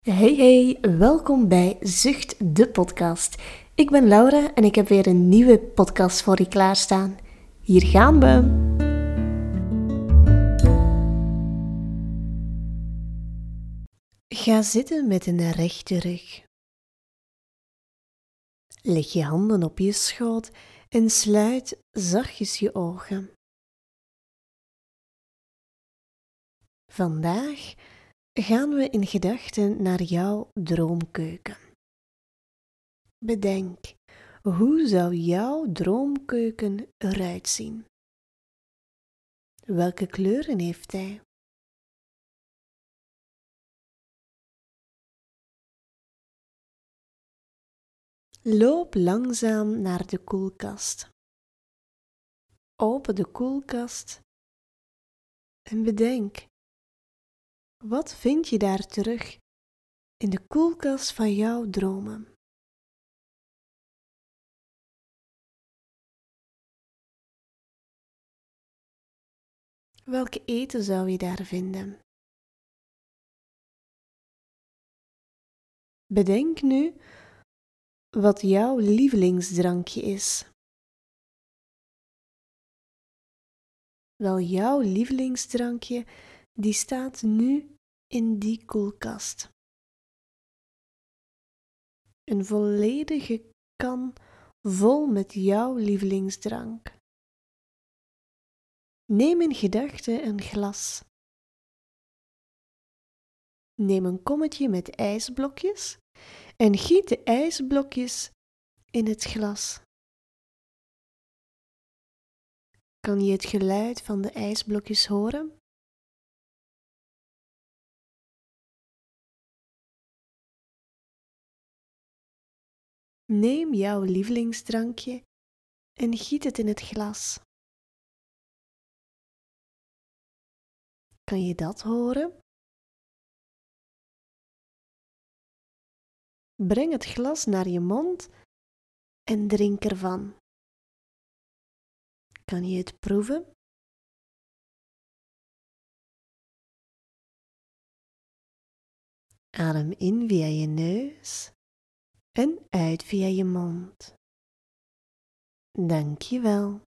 Hey hey, welkom bij Zucht de podcast. Ik ben Laura en ik heb weer een nieuwe podcast voor je klaarstaan. Hier gaan we. Ga zitten met een rechte rug. Leg je handen op je schoot en sluit zachtjes je ogen. Vandaag gaan we in gedachten naar jouw droomkeuken. Bedenk, hoe zou jouw droomkeuken eruit zien? Welke kleuren heeft hij? Loop langzaam naar de koelkast. Open de koelkast en bedenk wat vind je daar terug in de koelkast van jouw dromen? Welke eten zou je daar vinden? Bedenk nu wat jouw lievelingsdrankje is. Wel, jouw lievelingsdrankje die staat nu in die koelkast. Een volledige kan vol met jouw lievelingsdrank. Neem in gedachten een glas. Neem een kommetje met ijsblokjes en giet de ijsblokjes in het glas. Kan je het geluid van de ijsblokjes horen? Neem jouw lievelingsdrankje en giet het in het glas. Kan je dat horen? Breng het glas naar je mond en drink ervan. Kan je het proeven? Adem in via je neus en uit via je mond. Dank je wel.